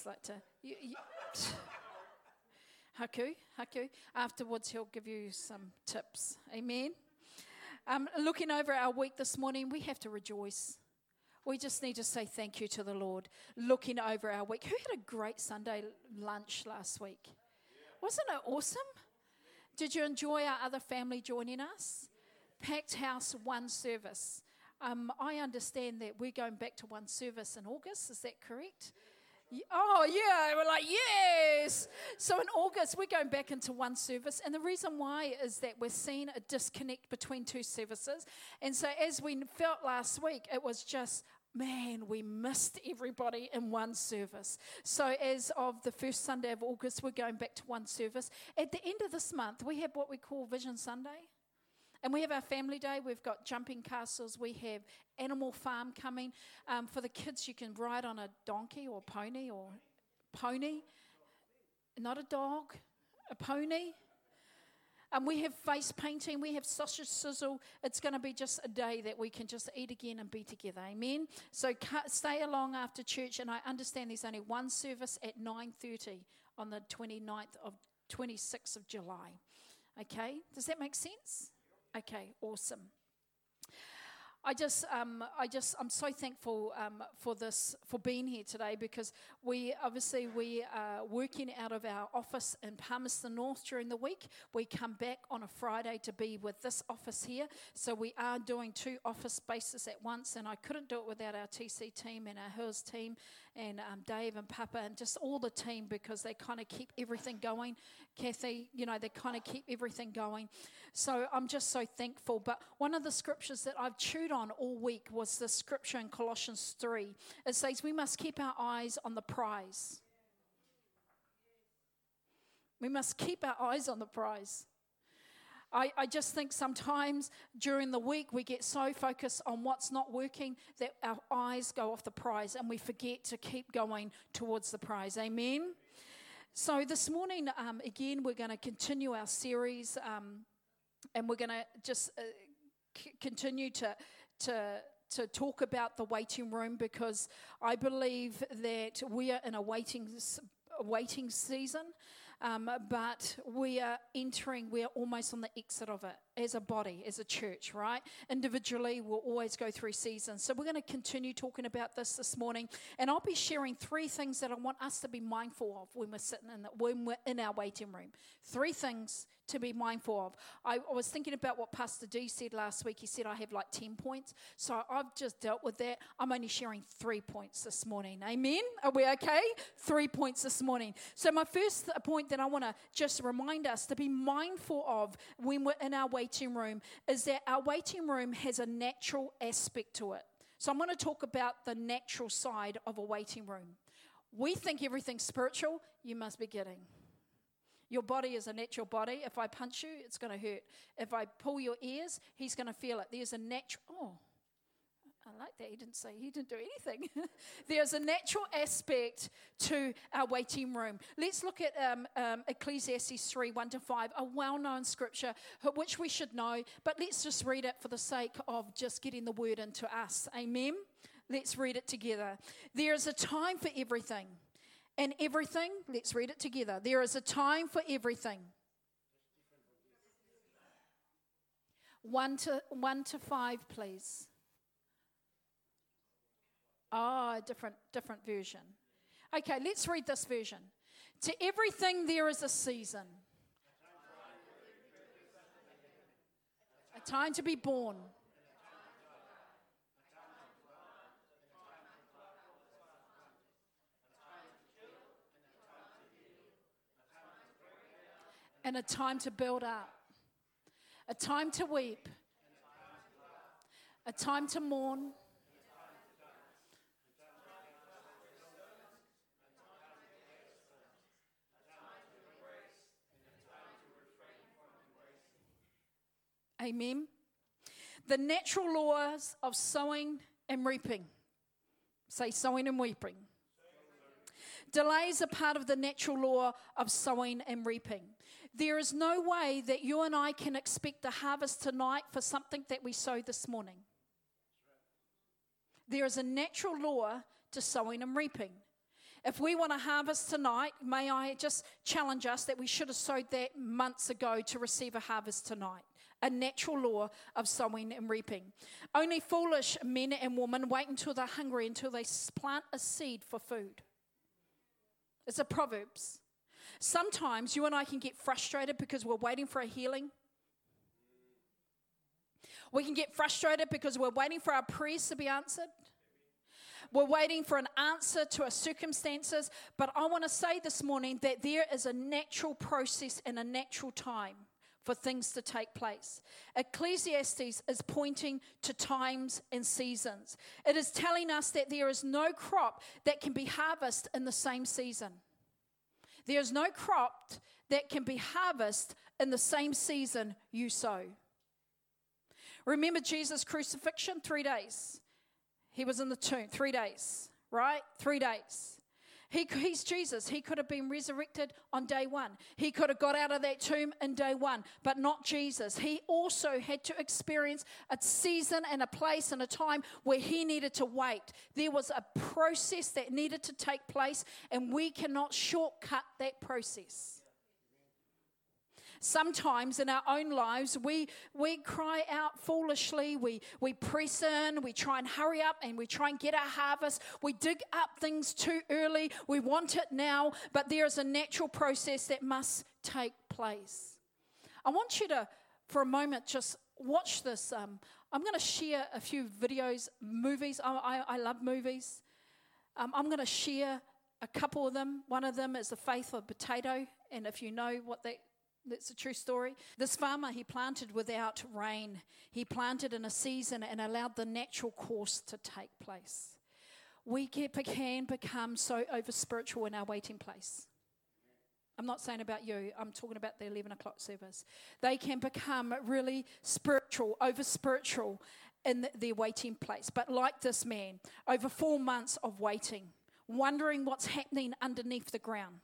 just like to. You, you, haku, haku. Afterwards, he'll give you some tips. Amen. Um, looking over our week this morning, we have to rejoice. We just need to say thank you to the Lord. Looking over our week. Who had a great Sunday lunch last week? Wasn't it awesome? Did you enjoy our other family joining us? Packed house, one service. Um, I understand that we're going back to one service in August. Is that correct? Oh, yeah. We're like, yes. So in August, we're going back into one service. And the reason why is that we're seeing a disconnect between two services. And so as we felt last week, it was just, man, we missed everybody in one service. So, as of the first Sunday of August, we're going back to one service. At the end of this month, we have what we call Vision Sunday. And we have our family day. We've got jumping castles. We have Animal Farm coming. Um, for the kids, you can ride on a donkey or pony or pony. Not a dog, a pony. And we have face painting, we have sausage sizzle. It's going to be just a day that we can just eat again and be together. Amen. So stay along after church. And I understand there's only one service at 9:30 on the 29th of 26th of July. Okay, does that make sense? Okay, awesome. I just, um, I just, I'm so thankful um, for this, for being here today because we obviously we are working out of our office in Palmerston North during the week. We come back on a Friday to be with this office here, so we are doing two office spaces at once. And I couldn't do it without our TC team and our Hills team and um, Dave and Papa and just all the team because they kind of keep everything going. Kathy, you know, they kind of keep everything going. So I'm just so thankful. But one of the scriptures that I've chewed on all week was the scripture in Colossians 3. It says, We must keep our eyes on the prize. We must keep our eyes on the prize. I, I, just think sometimes during the week we get so focused on what's not working that our eyes go off the prize and we forget to keep going towards the prize. Amen. So, this morning, um, again, we're going to continue our series um, and we're going to just uh, c- continue to, to, to talk about the waiting room because I believe that we are in a waiting, waiting season. Um, but we are entering, we are almost on the exit of it as a body, as a church, right? Individually, we'll always go through seasons. So we're going to continue talking about this this morning. And I'll be sharing three things that I want us to be mindful of when we're sitting in, the, when we're in our waiting room. Three things to be mindful of. I, I was thinking about what Pastor D said last week. He said I have like 10 points. So I've just dealt with that. I'm only sharing three points this morning. Amen? Are we okay? Three points this morning. So, my first point that I want to just remind us to be mindful of when we're in our waiting room is that our waiting room has a natural aspect to it. So, I'm going to talk about the natural side of a waiting room. We think everything's spiritual, you must be kidding. Your body is a natural body. If I punch you, it's going to hurt. If I pull your ears, he's going to feel it. There's a natural. Oh, I like that. He didn't say he didn't do anything. There's a natural aspect to our waiting room. Let's look at um, um, Ecclesiastes 3 1 to 5, a well known scripture which we should know, but let's just read it for the sake of just getting the word into us. Amen. Let's read it together. There is a time for everything and everything, let's read it together. There is a time for everything. One to, one to five, please. Ah, oh, different, different version. Okay, let's read this version. To everything there is a season. A time to be born and a time to build up, a time to weep, a time to mourn. Amen. The natural laws of sowing and reaping. Say sowing and reaping. Delays are part of the natural law of sowing and reaping. There is no way that you and I can expect a harvest tonight for something that we sowed this morning. There is a natural law to sowing and reaping. If we want to harvest tonight, may I just challenge us that we should have sowed that months ago to receive a harvest tonight. A natural law of sowing and reaping. Only foolish men and women wait until they're hungry until they plant a seed for food. It's a Proverbs. Sometimes you and I can get frustrated because we're waiting for a healing. We can get frustrated because we're waiting for our prayers to be answered. We're waiting for an answer to our circumstances. But I want to say this morning that there is a natural process and a natural time for things to take place. Ecclesiastes is pointing to times and seasons. It is telling us that there is no crop that can be harvested in the same season. There is no crop that can be harvested in the same season you sow. Remember Jesus' crucifixion? Three days. He was in the tomb, three days, right? Three days. He, he's Jesus. He could have been resurrected on day one. He could have got out of that tomb in day one, but not Jesus. He also had to experience a season and a place and a time where he needed to wait. There was a process that needed to take place, and we cannot shortcut that process. Sometimes in our own lives, we, we cry out foolishly, we, we press in, we try and hurry up and we try and get our harvest. We dig up things too early, we want it now, but there is a natural process that must take place. I want you to, for a moment, just watch this. Um, I'm going to share a few videos, movies. I, I, I love movies. Um, I'm going to share a couple of them. One of them is The Faith of Potato. And if you know what that that's a true story. This farmer, he planted without rain. He planted in a season and allowed the natural course to take place. We can become so over spiritual in our waiting place. I'm not saying about you, I'm talking about the 11 o'clock service. They can become really spiritual, over spiritual in their waiting place. But like this man, over four months of waiting, wondering what's happening underneath the ground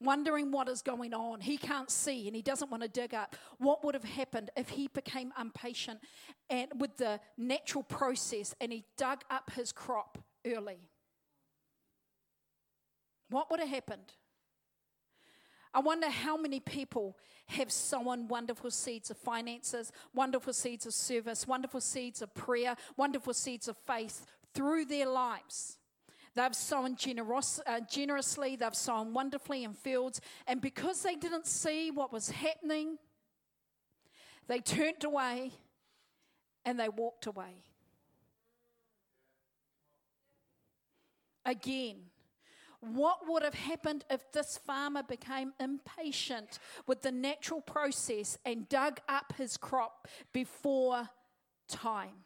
wondering what is going on. He can't see and he doesn't want to dig up. What would have happened if he became impatient and with the natural process and he dug up his crop early? What would have happened? I wonder how many people have sown wonderful seeds of finances, wonderful seeds of service, wonderful seeds of prayer, wonderful seeds of faith through their lives. They've sown generos- uh, generously, they've sown wonderfully in fields, and because they didn't see what was happening, they turned away and they walked away. Again, what would have happened if this farmer became impatient with the natural process and dug up his crop before time?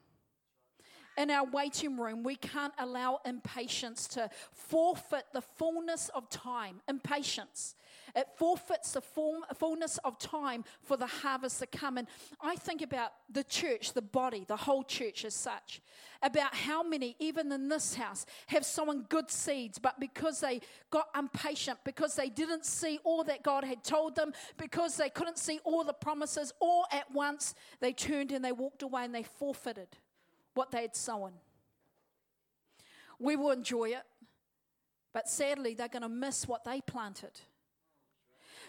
In our waiting room, we can't allow impatience to forfeit the fullness of time. Impatience. It forfeits the fullness of time for the harvest to come. And I think about the church, the body, the whole church as such, about how many, even in this house, have sown good seeds, but because they got impatient, because they didn't see all that God had told them, because they couldn't see all the promises all at once, they turned and they walked away and they forfeited what they had sown. We will enjoy it, but sadly, they're going to miss what they planted.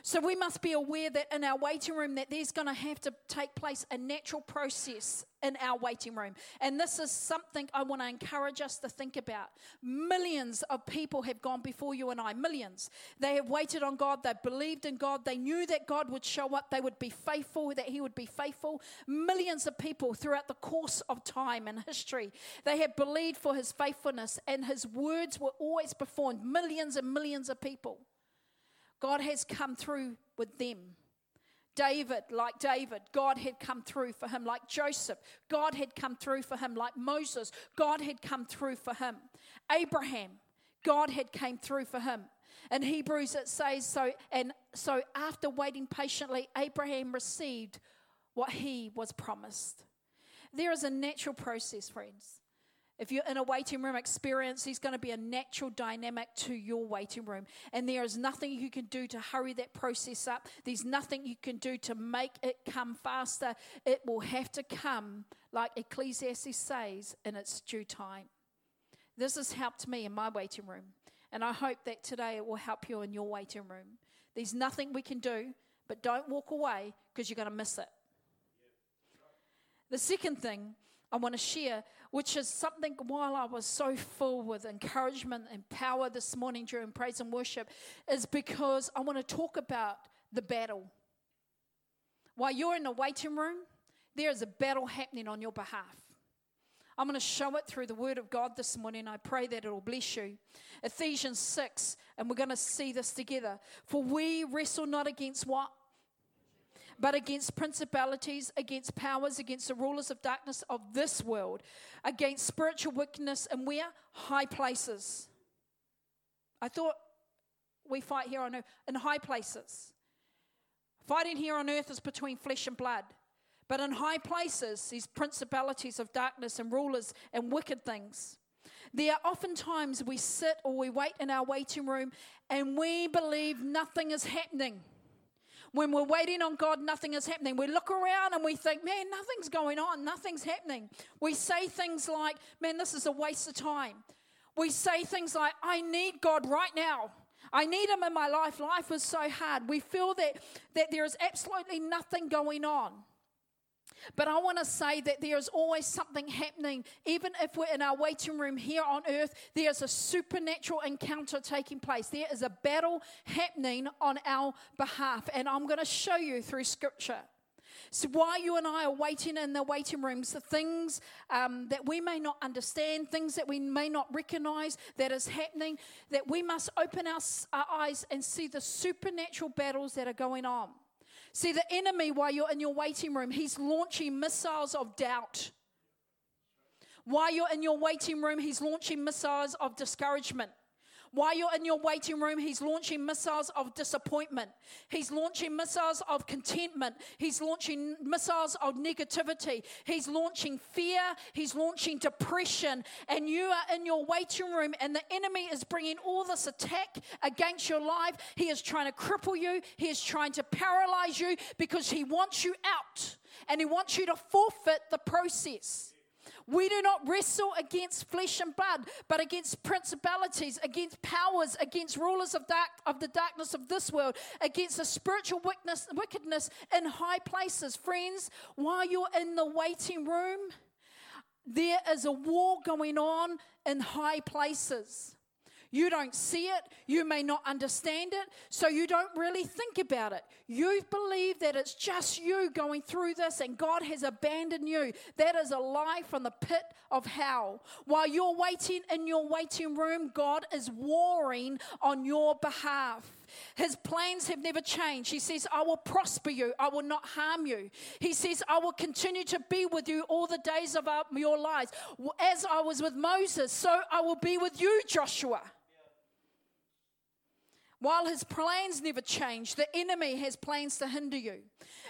So we must be aware that in our waiting room that there's going to have to take place a natural process in our waiting room. And this is something I want to encourage us to think about. Millions of people have gone before you and I, millions. They have waited on God, they believed in God, they knew that God would show up, they would be faithful, that he would be faithful. Millions of people throughout the course of time and history, they have believed for his faithfulness and his words were always performed. Millions and millions of people. God has come through with them. David, like David, God had come through for him. Like Joseph, God had come through for him. Like Moses, God had come through for him. Abraham, God had came through for him. In Hebrews it says so, and so after waiting patiently, Abraham received what he was promised. There is a natural process, friends. If you're in a waiting room experience, there's going to be a natural dynamic to your waiting room. And there is nothing you can do to hurry that process up. There's nothing you can do to make it come faster. It will have to come, like Ecclesiastes says, in its due time. This has helped me in my waiting room. And I hope that today it will help you in your waiting room. There's nothing we can do, but don't walk away because you're going to miss it. The second thing I want to share, which is something while I was so full with encouragement and power this morning during praise and worship, is because I want to talk about the battle. While you're in the waiting room, there is a battle happening on your behalf. I'm going to show it through the Word of God this morning. I pray that it will bless you. Ephesians 6, and we're going to see this together. For we wrestle not against what? But against principalities, against powers, against the rulers of darkness of this world, against spiritual wickedness, and where? High places. I thought we fight here on earth in high places. Fighting here on earth is between flesh and blood. But in high places, these principalities of darkness and rulers and wicked things. There are often times we sit or we wait in our waiting room and we believe nothing is happening. When we're waiting on God, nothing is happening. We look around and we think, man, nothing's going on, nothing's happening. We say things like, man, this is a waste of time. We say things like, I need God right now. I need him in my life. Life is so hard. We feel that, that there is absolutely nothing going on. But I want to say that there is always something happening. Even if we're in our waiting room here on earth, there's a supernatural encounter taking place. There is a battle happening on our behalf. And I'm going to show you through scripture. So, while you and I are waiting in the waiting rooms, the things um, that we may not understand, things that we may not recognize that is happening, that we must open our, our eyes and see the supernatural battles that are going on. See, the enemy, while you're in your waiting room, he's launching missiles of doubt. While you're in your waiting room, he's launching missiles of discouragement. While you're in your waiting room, he's launching missiles of disappointment. He's launching missiles of contentment. He's launching missiles of negativity. He's launching fear. He's launching depression. And you are in your waiting room, and the enemy is bringing all this attack against your life. He is trying to cripple you, he is trying to paralyze you because he wants you out and he wants you to forfeit the process. We do not wrestle against flesh and blood, but against principalities, against powers, against rulers of dark of the darkness of this world, against the spiritual wickedness, wickedness in high places. Friends, while you're in the waiting room, there is a war going on in high places. You don't see it, you may not understand it, so you don't really think about it. You believe that it's just you going through this and God has abandoned you. That is a lie from the pit of hell. While you're waiting in your waiting room, God is warring on your behalf. His plans have never changed. He says, I will prosper you, I will not harm you. He says, I will continue to be with you all the days of your lives. As I was with Moses, so I will be with you, Joshua. While his plans never change, the enemy has plans to hinder you.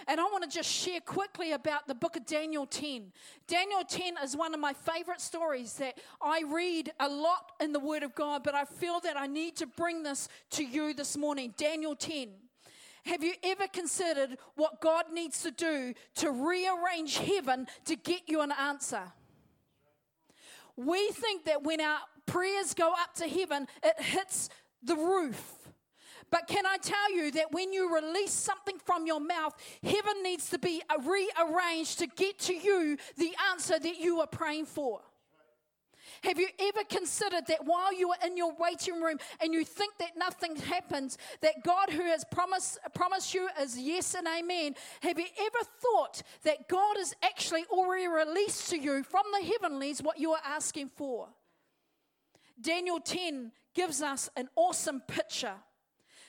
And I want to just share quickly about the book of Daniel 10. Daniel 10 is one of my favorite stories that I read a lot in the Word of God, but I feel that I need to bring this to you this morning. Daniel 10. Have you ever considered what God needs to do to rearrange heaven to get you an answer? We think that when our prayers go up to heaven, it hits the roof. But can I tell you that when you release something from your mouth, heaven needs to be rearranged to get to you the answer that you are praying for? Have you ever considered that while you are in your waiting room and you think that nothing happens, that God who has promised, promised you is yes and amen? Have you ever thought that God has actually already released to you from the heavenlies what you are asking for? Daniel 10 gives us an awesome picture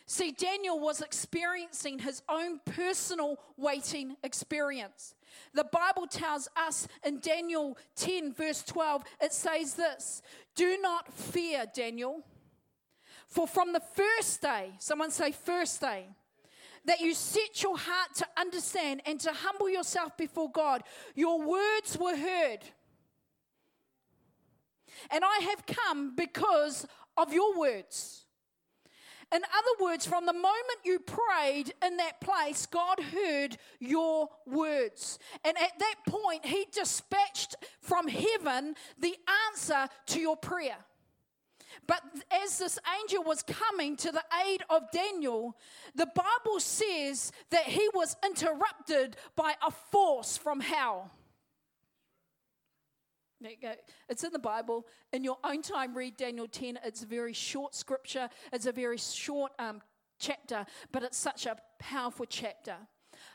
See, Daniel was experiencing his own personal waiting experience. The Bible tells us in Daniel 10, verse 12, it says this Do not fear, Daniel, for from the first day, someone say, first day, that you set your heart to understand and to humble yourself before God, your words were heard. And I have come because of your words. In other words, from the moment you prayed in that place, God heard your words. And at that point, He dispatched from heaven the answer to your prayer. But as this angel was coming to the aid of Daniel, the Bible says that he was interrupted by a force from hell. It's in the Bible. In your own time, read Daniel 10. It's a very short scripture, it's a very short um, chapter, but it's such a powerful chapter.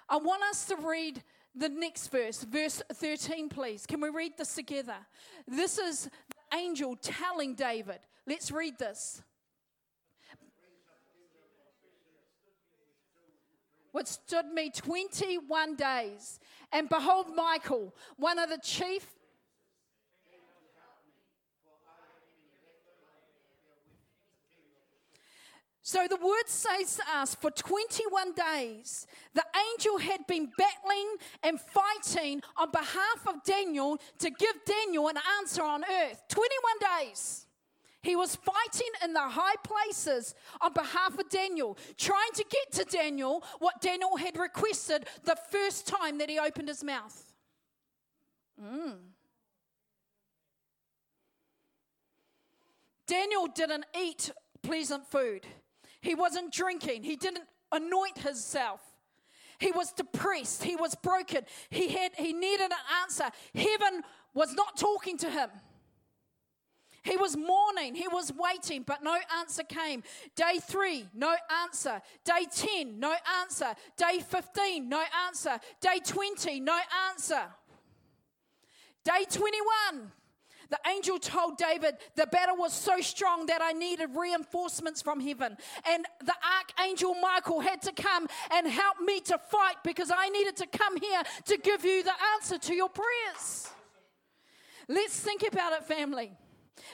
I want us to read the next verse, verse 13, please. Can we read this together? This is the angel telling David. Let's read this. What stood me 21 days. And behold, Michael, one of the chief So the word says to us for 21 days, the angel had been battling and fighting on behalf of Daniel to give Daniel an answer on earth. 21 days. He was fighting in the high places on behalf of Daniel, trying to get to Daniel what Daniel had requested the first time that he opened his mouth. Mm. Daniel didn't eat pleasant food. He wasn't drinking. He didn't anoint himself. He was depressed. He was broken. He had he needed an answer. Heaven was not talking to him. He was mourning, he was waiting, but no answer came. Day three, no answer. Day 10, no answer. Day 15, no answer. Day 20, no answer. Day 21, the angel told David the battle was so strong that I needed reinforcements from heaven. And the archangel Michael had to come and help me to fight because I needed to come here to give you the answer to your prayers. Let's think about it, family.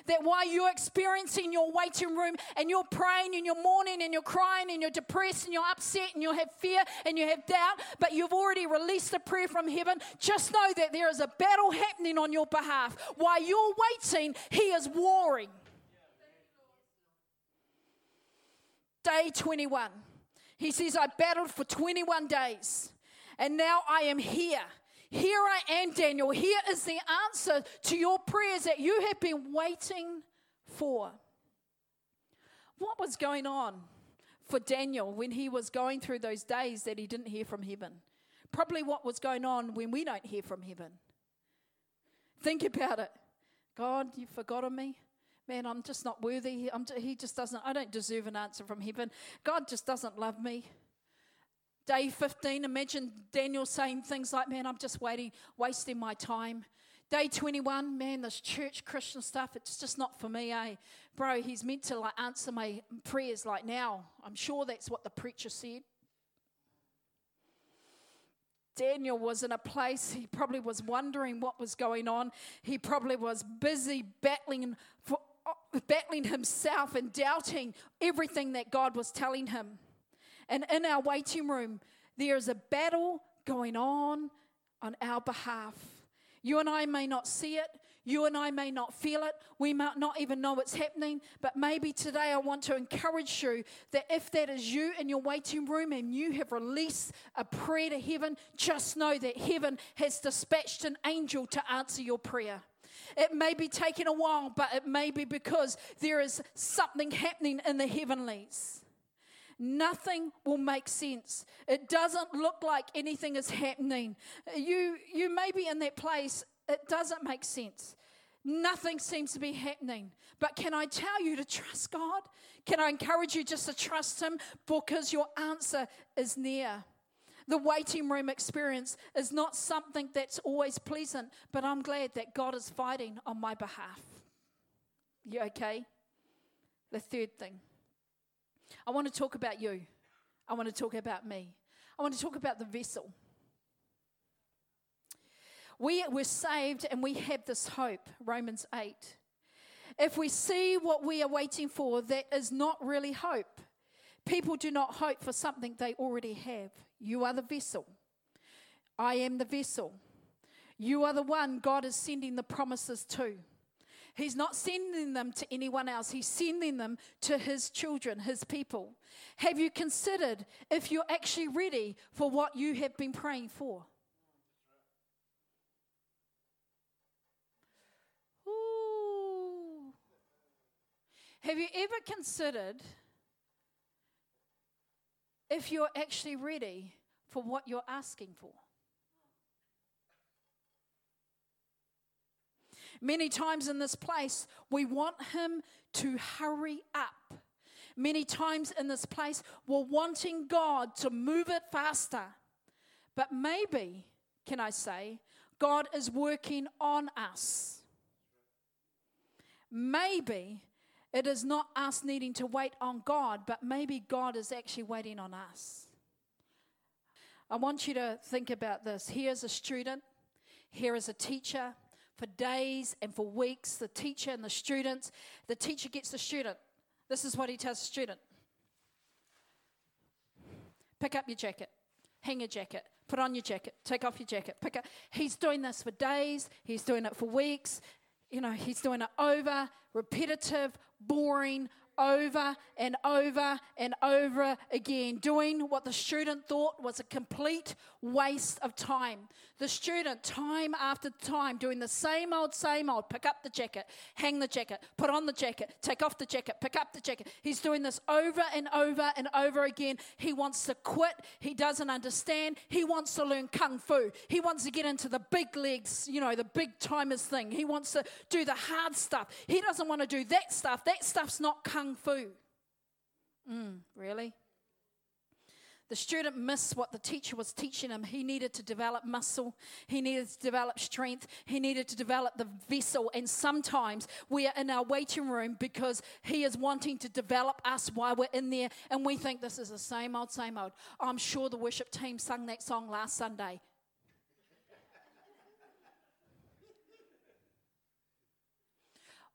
That while you're experiencing your waiting room and you're praying and you're mourning and you're crying and you're depressed and you're upset and you have fear and you have doubt, but you've already released a prayer from heaven, just know that there is a battle happening on your behalf. While you're waiting, He is warring. Day 21. He says, I battled for 21 days and now I am here. Here I am, Daniel. Here is the answer to your prayers that you have been waiting for. What was going on for Daniel when he was going through those days that he didn't hear from heaven? Probably what was going on when we don't hear from heaven. Think about it. God, you've forgotten me. Man, I'm just not worthy. I'm, he just doesn't, I don't deserve an answer from heaven. God just doesn't love me. Day 15, imagine Daniel saying things like, Man, I'm just waiting, wasting my time. Day 21, man, this church Christian stuff, it's just not for me, eh? Bro, he's meant to like answer my prayers like now. I'm sure that's what the preacher said. Daniel was in a place, he probably was wondering what was going on. He probably was busy battling for, battling himself and doubting everything that God was telling him. And in our waiting room, there is a battle going on on our behalf. You and I may not see it. You and I may not feel it. We might not even know it's happening. But maybe today I want to encourage you that if that is you in your waiting room and you have released a prayer to heaven, just know that heaven has dispatched an angel to answer your prayer. It may be taking a while, but it may be because there is something happening in the heavenlies nothing will make sense. It doesn't look like anything is happening. You, you may be in that place, it doesn't make sense. Nothing seems to be happening. But can I tell you to trust God? Can I encourage you just to trust Him because your answer is near? The waiting room experience is not something that's always pleasant, but I'm glad that God is fighting on my behalf. You okay? The third thing. I want to talk about you. I want to talk about me. I want to talk about the vessel. We were saved and we have this hope, Romans 8. If we see what we are waiting for, that is not really hope. People do not hope for something they already have. You are the vessel. I am the vessel. You are the one God is sending the promises to. He's not sending them to anyone else, He's sending them to His children, His people. Have you considered if you're actually ready for what you have been praying for? Ooh. Have you ever considered if you're actually ready for what you're asking for? Many times in this place, we want Him to hurry up. Many times in this place, we're wanting God to move it faster. But maybe, can I say, God is working on us. Maybe it is not us needing to wait on God, but maybe God is actually waiting on us. I want you to think about this. Here's a student, here is a teacher. For days and for weeks, the teacher and the students, the teacher gets the student. This is what he tells the student. Pick up your jacket, hang your jacket, put on your jacket, take off your jacket, pick up. He's doing this for days, he's doing it for weeks, you know, he's doing it over, repetitive, boring, over and over and over again, doing what the student thought was a complete waste of time. The student, time after time, doing the same old, same old pick up the jacket, hang the jacket, put on the jacket, take off the jacket, pick up the jacket. He's doing this over and over and over again. He wants to quit. He doesn't understand. He wants to learn kung fu. He wants to get into the big legs, you know, the big timers thing. He wants to do the hard stuff. He doesn't want to do that stuff. That stuff's not kung fu. Mm, really? The student missed what the teacher was teaching him. He needed to develop muscle, he needed to develop strength, he needed to develop the vessel. And sometimes we are in our waiting room because he is wanting to develop us while we're in there, and we think this is the same old, same old. I'm sure the worship team sung that song last Sunday.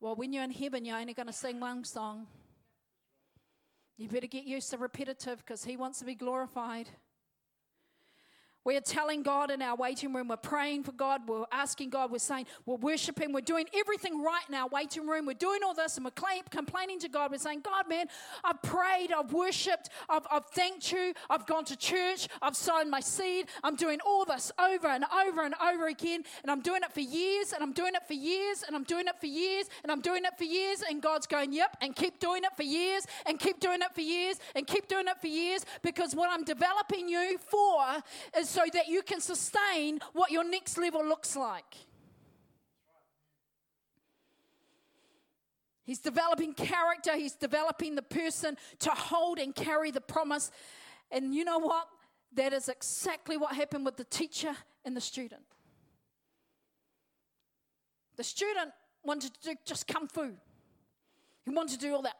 well, when you're in heaven, you're only going to sing one song. You better get used to repetitive because He wants to be glorified. We are telling God in our waiting room, we're praying for God, we're asking God, we're saying, we're worshiping, we're doing everything right in our waiting room, we're doing all this, and we're complaining to God. We're saying, God, man, I've prayed, I've worshiped, I've, I've thanked you, I've gone to church, I've sown my seed, I'm doing all this over and over and over again, and I'm doing it for years, and I'm doing it for years, and I'm doing it for years, and I'm doing it for years, and God's going, yep, and keep doing it for years, and keep doing it for years, and keep doing it for years, because what I'm developing you for is so that you can sustain what your next level looks like. He's developing character, he's developing the person to hold and carry the promise. And you know what? That is exactly what happened with the teacher and the student. The student wanted to do just kung fu. He wanted to do all that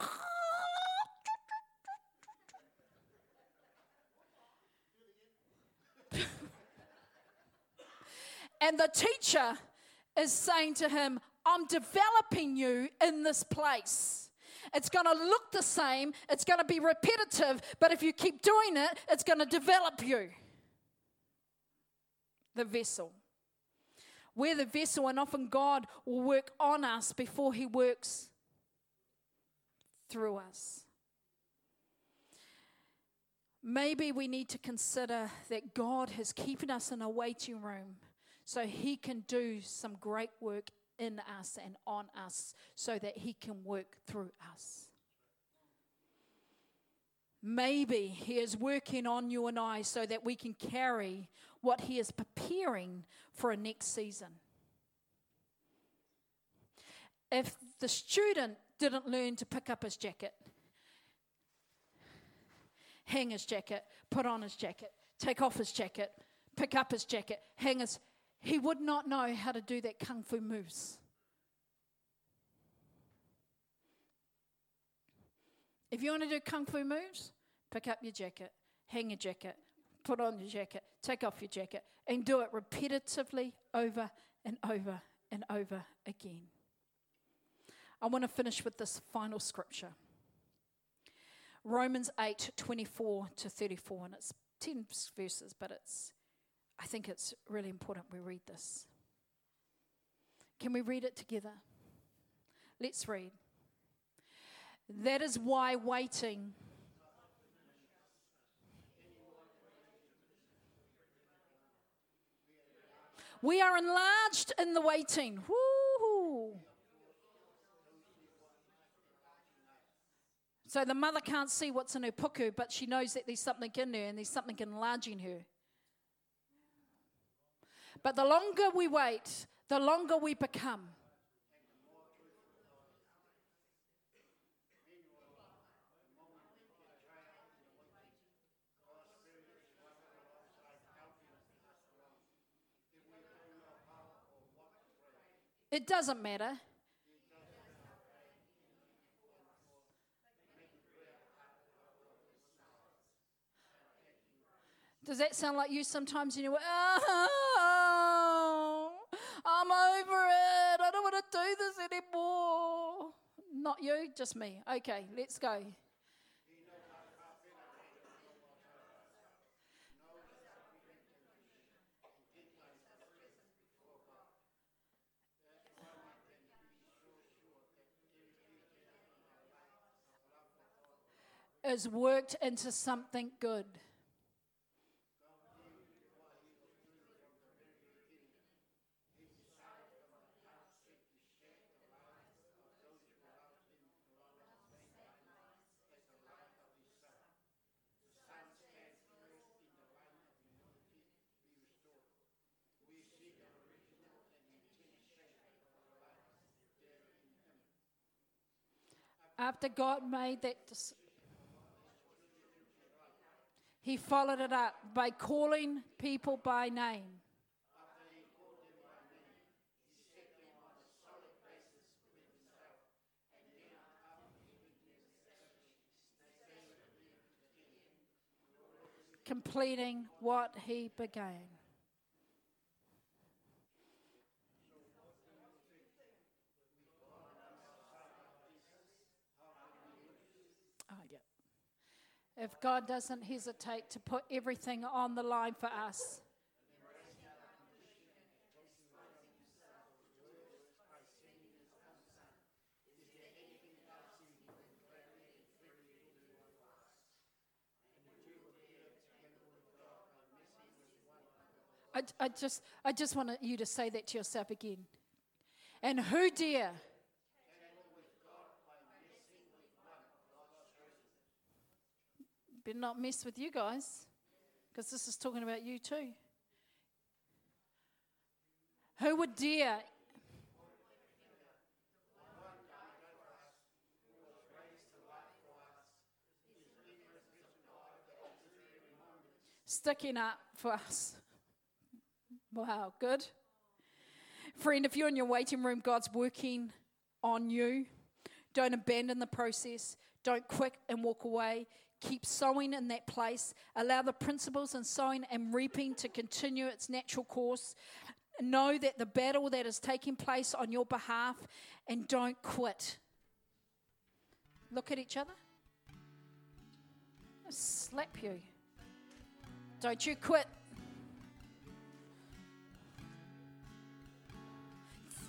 And the teacher is saying to him, I'm developing you in this place. It's going to look the same, it's going to be repetitive, but if you keep doing it, it's going to develop you. The vessel. We're the vessel, and often God will work on us before He works through us. Maybe we need to consider that God has keeping us in a waiting room so He can do some great work in us and on us so that He can work through us. Maybe He is working on you and I so that we can carry what He is preparing for a next season. If the student didn't learn to pick up his jacket, hang his jacket, put on his jacket, take off his jacket, pick up his jacket, hang his he would not know how to do that kung fu moves. If you want to do kung fu moves, pick up your jacket, hang your jacket, put on your jacket, take off your jacket, and do it repetitively over and over and over again. I want to finish with this final scripture Romans 8 24 to 34, and it's 10 verses, but it's I think it's really important we read this. Can we read it together? Let's read. That is why waiting. We are enlarged in the waiting. Woo-hoo. So the mother can't see what's in her puku, but she knows that there's something in her and there's something enlarging her. But the longer we wait, the longer we become. It doesn't matter. Does that sound like you sometimes? And you're, Not you, just me. Okay, let's go. is worked into something good. After God made that he followed it up by calling people by name. completing what he began. If God doesn't hesitate to put everything on the line for us. I, I, just, I just want you to say that to yourself again. And who dare Better not mess with you guys, because this is talking about you too. Who would dare? Sticking up for us. Wow, good. Friend, if you're in your waiting room, God's working on you. Don't abandon the process. Don't quit and walk away. Keep sowing in that place. Allow the principles in sowing and reaping to continue its natural course. Know that the battle that is taking place on your behalf and don't quit. Look at each other. I'll slap you. Don't you quit.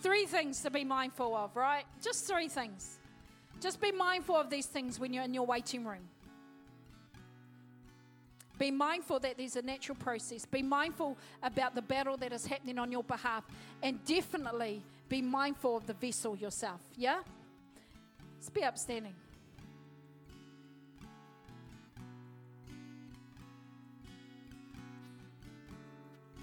Three things to be mindful of, right? Just three things. Just be mindful of these things when you're in your waiting room. Be mindful that there's a natural process. Be mindful about the battle that is happening on your behalf. And definitely be mindful of the vessel yourself. Yeah? Let's be upstanding.